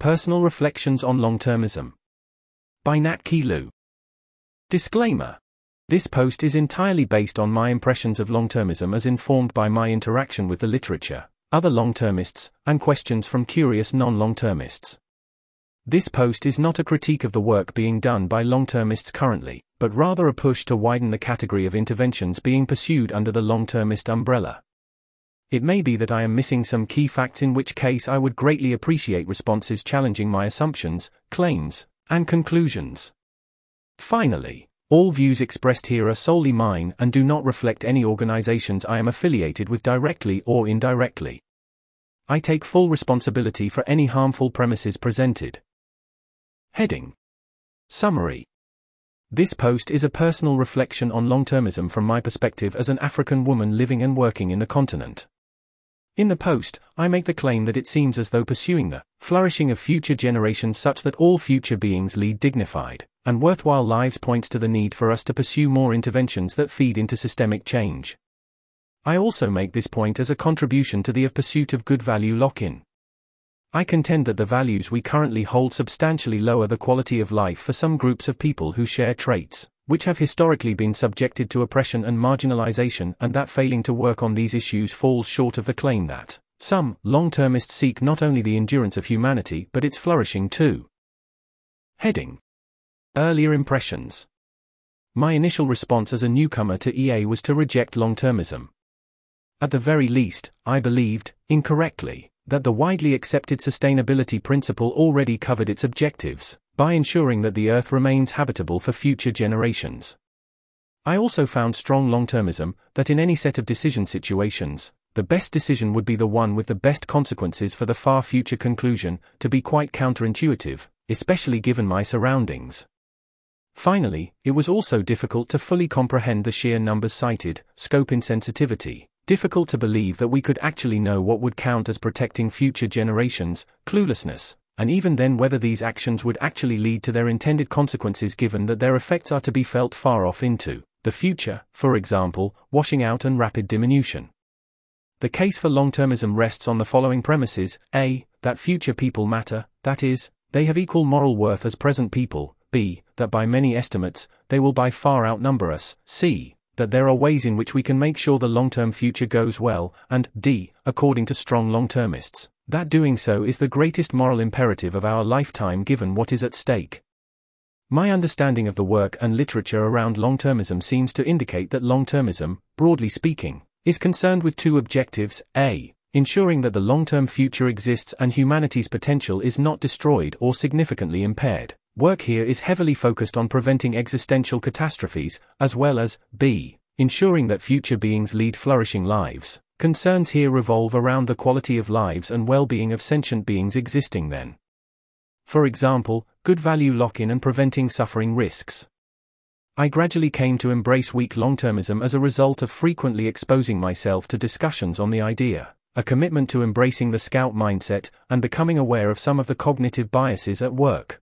Personal Reflections on Long-Termism. By NatKiilu Disclaimer. This post is entirely based on my impressions of long-termism as informed by my interaction with the literature, other long-termists, and questions from curious non-long-termists. This post is not a critique of the work being done by long-termists currently, but rather a push to widen the category of interventions being pursued under the long-termist umbrella. It may be that I am missing some key facts in which case I would greatly appreciate responses challenging my assumptions, claims, and conclusions. Finally, all views expressed here are solely mine and do not reflect any organizations I am affiliated with directly or indirectly. I take full responsibility for any harmful premises presented. Heading Summary This post is a personal reflection on long termism from my perspective as an African woman living and working in the continent. In the post, I make the claim that it seems as though pursuing the flourishing of future generations such that all future beings lead dignified and worthwhile lives points to the need for us to pursue more interventions that feed into systemic change. I also make this point as a contribution to the of pursuit of good value lock-in. I contend that the values we currently hold substantially lower the quality of life for some groups of people who share traits which have historically been subjected to oppression and marginalization, and that failing to work on these issues falls short of the claim that some long termists seek not only the endurance of humanity but its flourishing too. Heading Earlier Impressions My initial response as a newcomer to EA was to reject long termism. At the very least, I believed, incorrectly, that the widely accepted sustainability principle already covered its objectives, by ensuring that the Earth remains habitable for future generations. I also found strong long termism that in any set of decision situations, the best decision would be the one with the best consequences for the far future conclusion, to be quite counterintuitive, especially given my surroundings. Finally, it was also difficult to fully comprehend the sheer numbers cited, scope insensitivity, difficult to believe that we could actually know what would count as protecting future generations, cluelessness, and even then whether these actions would actually lead to their intended consequences given that their effects are to be felt far off into the future, for example, washing out and rapid diminution. The case for long-termism rests on the following premises, a, that future people matter, that is, they have equal moral worth as present people, b, that by many estimates, they will by far outnumber us, c, that there are ways in which we can make sure the long-term future goes well, and d, according to strong long-termists, that doing so is the greatest moral imperative of our lifetime given what is at stake. My understanding of the work and literature around long termism seems to indicate that long termism, broadly speaking, is concerned with two objectives A. Ensuring that the long term future exists and humanity's potential is not destroyed or significantly impaired. Work here is heavily focused on preventing existential catastrophes, as well as B. Ensuring that future beings lead flourishing lives. Concerns here revolve around the quality of lives and well-being of sentient beings existing then. For example, good value lock-in and preventing suffering risks. I gradually came to embrace weak long-termism as a result of frequently exposing myself to discussions on the idea, a commitment to embracing the scout mindset, and becoming aware of some of the cognitive biases at work.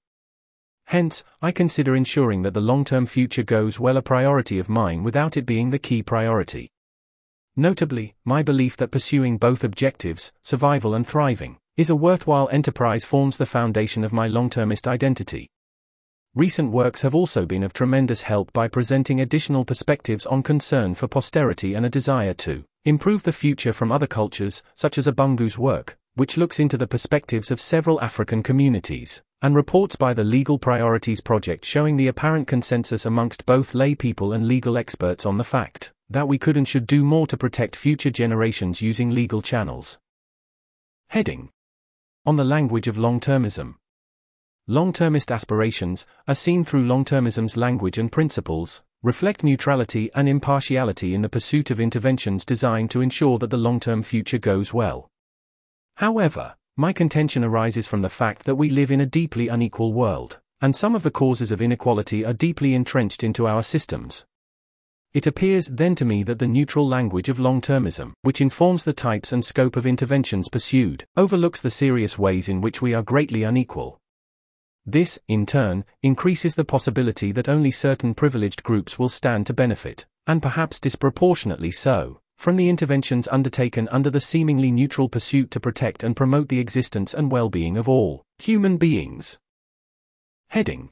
Hence, I consider ensuring that the long-term future goes well a priority of mine without it being the key priority. Notably, my belief that pursuing both objectives, survival and thriving, is a worthwhile enterprise forms the foundation of my long termist identity. Recent works have also been of tremendous help by presenting additional perspectives on concern for posterity and a desire to improve the future from other cultures, such as Abungu's work, which looks into the perspectives of several African communities, and reports by the Legal Priorities Project showing the apparent consensus amongst both lay people and legal experts on the fact that we could and should do more to protect future generations using legal channels. Heading On the language of long termism. Long termist aspirations, as seen through long termism's language and principles, reflect neutrality and impartiality in the pursuit of interventions designed to ensure that the long term future goes well. However, my contention arises from the fact that we live in a deeply unequal world, and some of the causes of inequality are deeply entrenched into our systems, it appears then to me that the neutral language of long termism, which informs the types and scope of interventions pursued, overlooks the serious ways in which we are greatly unequal. This, in turn, increases the possibility that only certain privileged groups will stand to benefit, and perhaps disproportionately so, from the interventions undertaken under the seemingly neutral pursuit to protect and promote the existence and well being of all human beings. Heading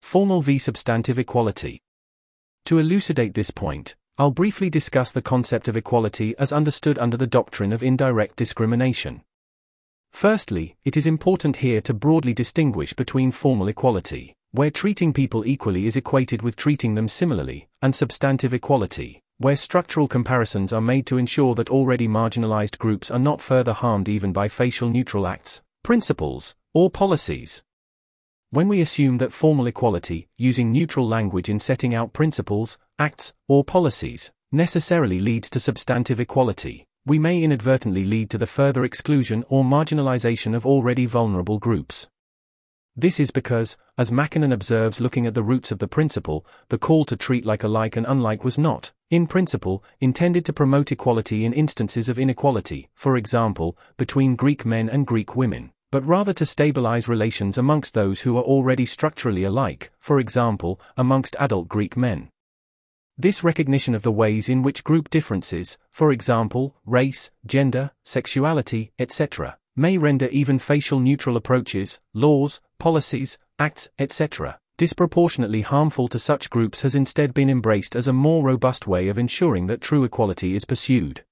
Formal v substantive equality. To elucidate this point, I'll briefly discuss the concept of equality as understood under the doctrine of indirect discrimination. Firstly, it is important here to broadly distinguish between formal equality, where treating people equally is equated with treating them similarly, and substantive equality, where structural comparisons are made to ensure that already marginalized groups are not further harmed even by facial neutral acts, principles, or policies. When we assume that formal equality, using neutral language in setting out principles, acts, or policies, necessarily leads to substantive equality, we may inadvertently lead to the further exclusion or marginalization of already vulnerable groups. This is because, as MacKinnon observes looking at the roots of the principle, the call to treat like alike and unlike was not, in principle, intended to promote equality in instances of inequality, for example, between Greek men and Greek women, but rather to stabilize relations amongst those who are already structurally alike, for example, amongst adult Greek men. This recognition of the ways in which group differences, for example, race, gender, sexuality, etc., may render even facial neutral approaches, laws, policies, acts, etc., disproportionately harmful to such groups has instead been embraced as a more robust way of ensuring that true equality is pursued.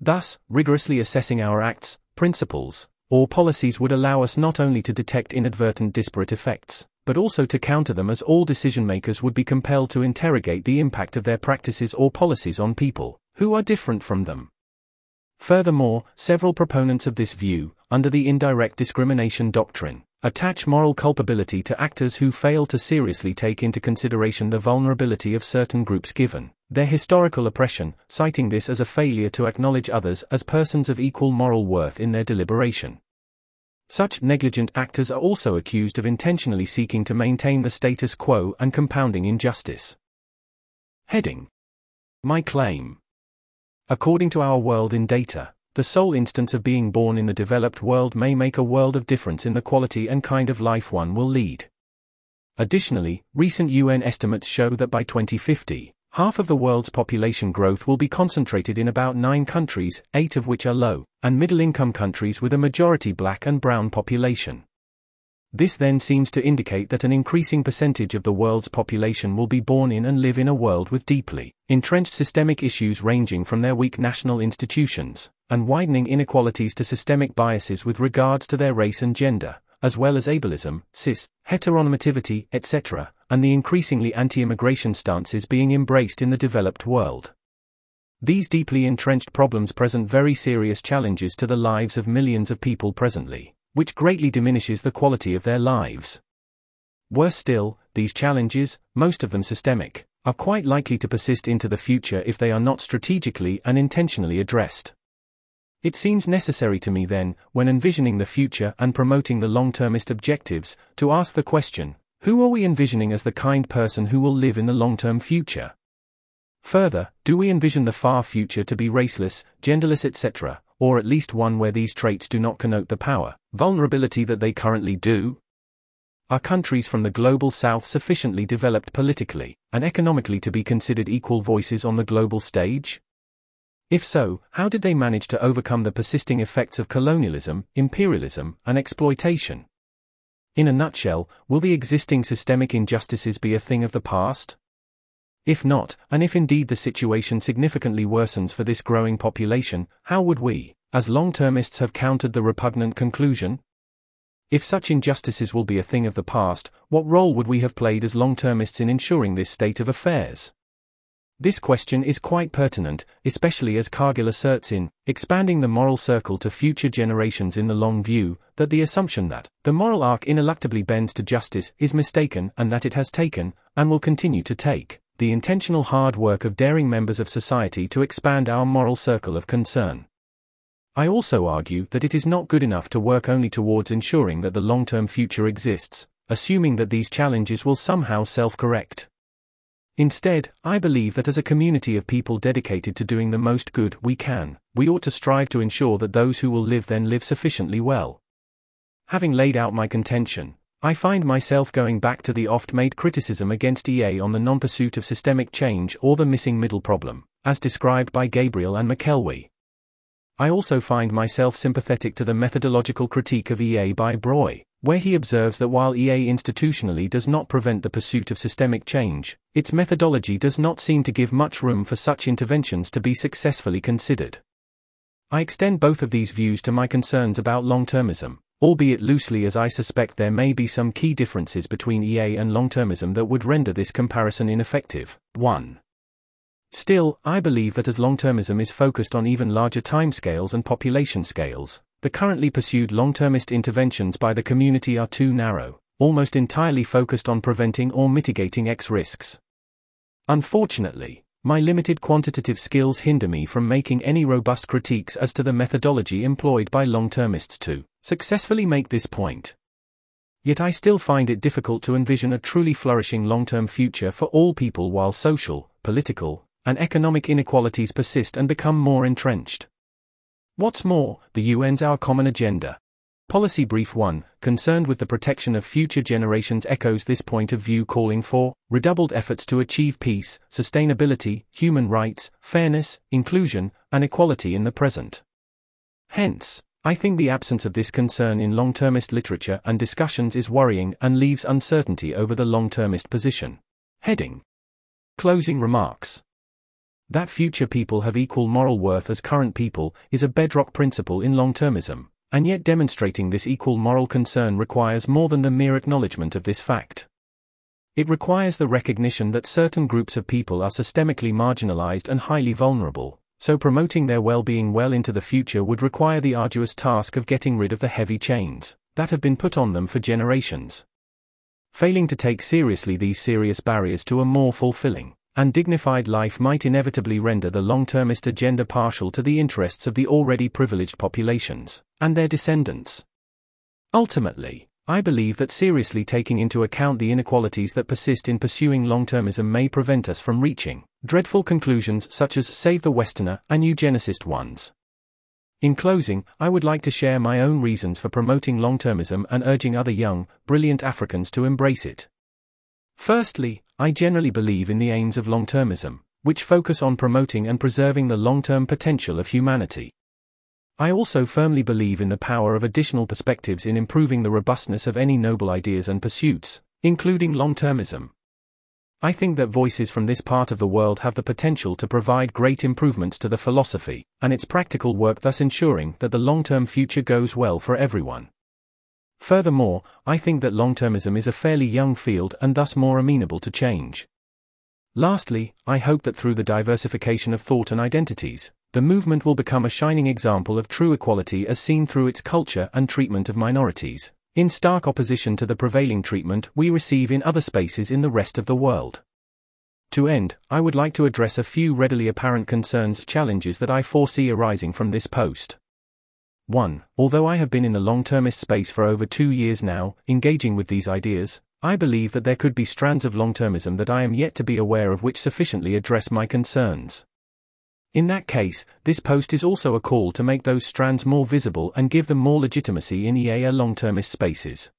Thus, rigorously assessing our acts, principles, or policies would allow us not only to detect inadvertent disparate effects, but also to counter them as all decision makers would be compelled to interrogate the impact of their practices or policies on people who are different from them. Furthermore, several proponents of this view, under the indirect discrimination doctrine, attach moral culpability to actors who fail to seriously take into consideration the vulnerability of certain groups given their historical oppression, citing this as a failure to acknowledge others as persons of equal moral worth in their deliberation. Such negligent actors are also accused of intentionally seeking to maintain the status quo and compounding injustice. Heading My claim. According to our world in data, the sole instance of being born in the developed world may make a world of difference in the quality and kind of life one will lead. Additionally, recent UN estimates show that by 2050, half of the world's population growth will be concentrated in about nine countries, eight of which are low and middle income countries with a majority black and brown population. This then seems to indicate that an increasing percentage of the world's population will be born in and live in a world with deeply entrenched systemic issues ranging from their weak national institutions and widening inequalities to systemic biases with regards to their race and gender, as well as ableism, cis, heteronormativity, etc., and the increasingly anti immigration stances being embraced in the developed world. These deeply entrenched problems present very serious challenges to the lives of millions of people presently, which greatly diminishes the quality of their lives. Worse still, these challenges, most of them systemic, are quite likely to persist into the future if they are not strategically and intentionally addressed. It seems necessary to me then, when envisioning the future and promoting the long termist objectives, to ask the question who are we envisioning as the kind person who will live in the long term future? Further, do we envision the far future to be raceless, genderless, etc., or at least one where these traits do not connote the power, vulnerability that they currently do? Are countries from the global south sufficiently developed politically and economically to be considered equal voices on the global stage? If so, how did they manage to overcome the persisting effects of colonialism, imperialism, and exploitation? In a nutshell, will the existing systemic injustices be a thing of the past? If not, and if indeed the situation significantly worsens for this growing population, how would we, as long termists, have countered the repugnant conclusion? If such injustices will be a thing of the past, what role would we have played as long termists in ensuring this state of affairs? This question is quite pertinent, especially as Cargill asserts in Expanding the Moral Circle to Future Generations in the Long View, that the assumption that the moral arc ineluctably bends to justice is mistaken and that it has taken, and will continue to take, the intentional hard work of daring members of society to expand our moral circle of concern. I also argue that it is not good enough to work only towards ensuring that the long term future exists, assuming that these challenges will somehow self correct. Instead, I believe that as a community of people dedicated to doing the most good we can, we ought to strive to ensure that those who will live then live sufficiently well. Having laid out my contention, I find myself going back to the oft made criticism against EA on the non pursuit of systemic change or the missing middle problem, as described by Gabriel and McElwee. I also find myself sympathetic to the methodological critique of EA by Breuer, where he observes that while EA institutionally does not prevent the pursuit of systemic change, its methodology does not seem to give much room for such interventions to be successfully considered. I extend both of these views to my concerns about long termism, albeit loosely as I suspect there may be some key differences between EA and long termism that would render this comparison ineffective. 1. Still, I believe that as long termism is focused on even larger timescales and population scales, the currently pursued long termist interventions by the community are too narrow, almost entirely focused on preventing or mitigating X risks. Unfortunately, my limited quantitative skills hinder me from making any robust critiques as to the methodology employed by long termists to successfully make this point. Yet I still find it difficult to envision a truly flourishing long term future for all people while social, political, and economic inequalities persist and become more entrenched. What's more, the UN's Our Common Agenda Policy Brief 1, concerned with the protection of future generations, echoes this point of view, calling for redoubled efforts to achieve peace, sustainability, human rights, fairness, inclusion, and equality in the present. Hence, I think the absence of this concern in long termist literature and discussions is worrying and leaves uncertainty over the long termist position. Heading Closing Remarks That future people have equal moral worth as current people is a bedrock principle in long termism. And yet demonstrating this equal moral concern requires more than the mere acknowledgement of this fact. It requires the recognition that certain groups of people are systemically marginalized and highly vulnerable, so promoting their well-being well into the future would require the arduous task of getting rid of the heavy chains that have been put on them for generations. Failing to take seriously these serious barriers to a more fulfilling and dignified life might inevitably render the long-termist agenda partial to the interests of the already privileged populations and their descendants. Ultimately, I believe that seriously taking into account the inequalities that persist in pursuing long-termism may prevent us from reaching dreadful conclusions such as save the Westerner and eugenicist ones. In closing, I would like to share my own reasons for promoting long-termism and urging other young, brilliant Africans to embrace it. Firstly, I generally believe in the aims of long termism, which focus on promoting and preserving the long term potential of humanity. I also firmly believe in the power of additional perspectives in improving the robustness of any noble ideas and pursuits, including long termism. I think that voices from this part of the world have the potential to provide great improvements to the philosophy, and its practical work, thus ensuring that the long term future goes well for everyone. Furthermore, I think that long termism is a fairly young field and thus more amenable to change. Lastly, I hope that through the diversification of thought and identities, the movement will become a shining example of true equality as seen through its culture and treatment of minorities, in stark opposition to the prevailing treatment we receive in other spaces in the rest of the world. To end, I would like to address a few readily apparent concerns challenges that I foresee arising from this post. 1. Although I have been in the long termist space for over two years now, engaging with these ideas, I believe that there could be strands of long termism that I am yet to be aware of which sufficiently address my concerns. In that case, this post is also a call to make those strands more visible and give them more legitimacy in EAA long termist spaces.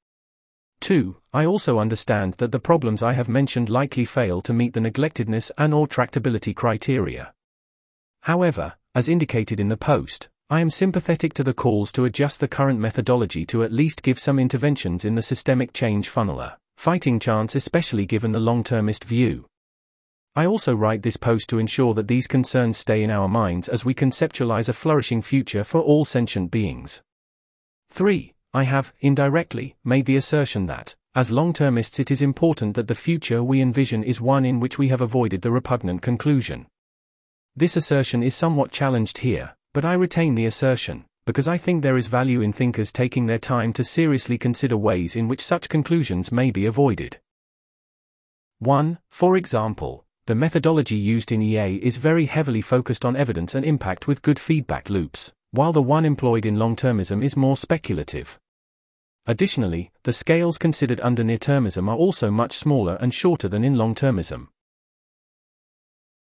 2. I also understand that the problems I have mentioned likely fail to meet the neglectedness and or tractability criteria. However, as indicated in the post, I am sympathetic to the calls to adjust the current methodology to at least give some interventions in the systemic change funneler, fighting chance especially given the long-termist view. I also write this post to ensure that these concerns stay in our minds as we conceptualize a flourishing future for all sentient beings. 3. I have, indirectly, made the assertion that, as long-termists it is important that the future we envision is one in which we have avoided the repugnant conclusion. This assertion is somewhat challenged here, but I retain the assertion, because I think there is value in thinkers taking their time to seriously consider ways in which such conclusions may be avoided. 1. For example, the methodology used in EA is very heavily focused on evidence and impact with good feedback loops, while the one employed in long termism is more speculative. Additionally, the scales considered under near termism are also much smaller and shorter than in long termism.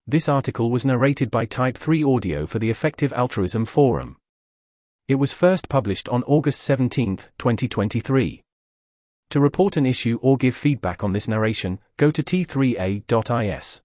This article was narrated by Type 3 Audio for the Effective Altruism Forum. It was first published on August 17, 2023. To report an issue or give feedback on this narration, go to t3a.is.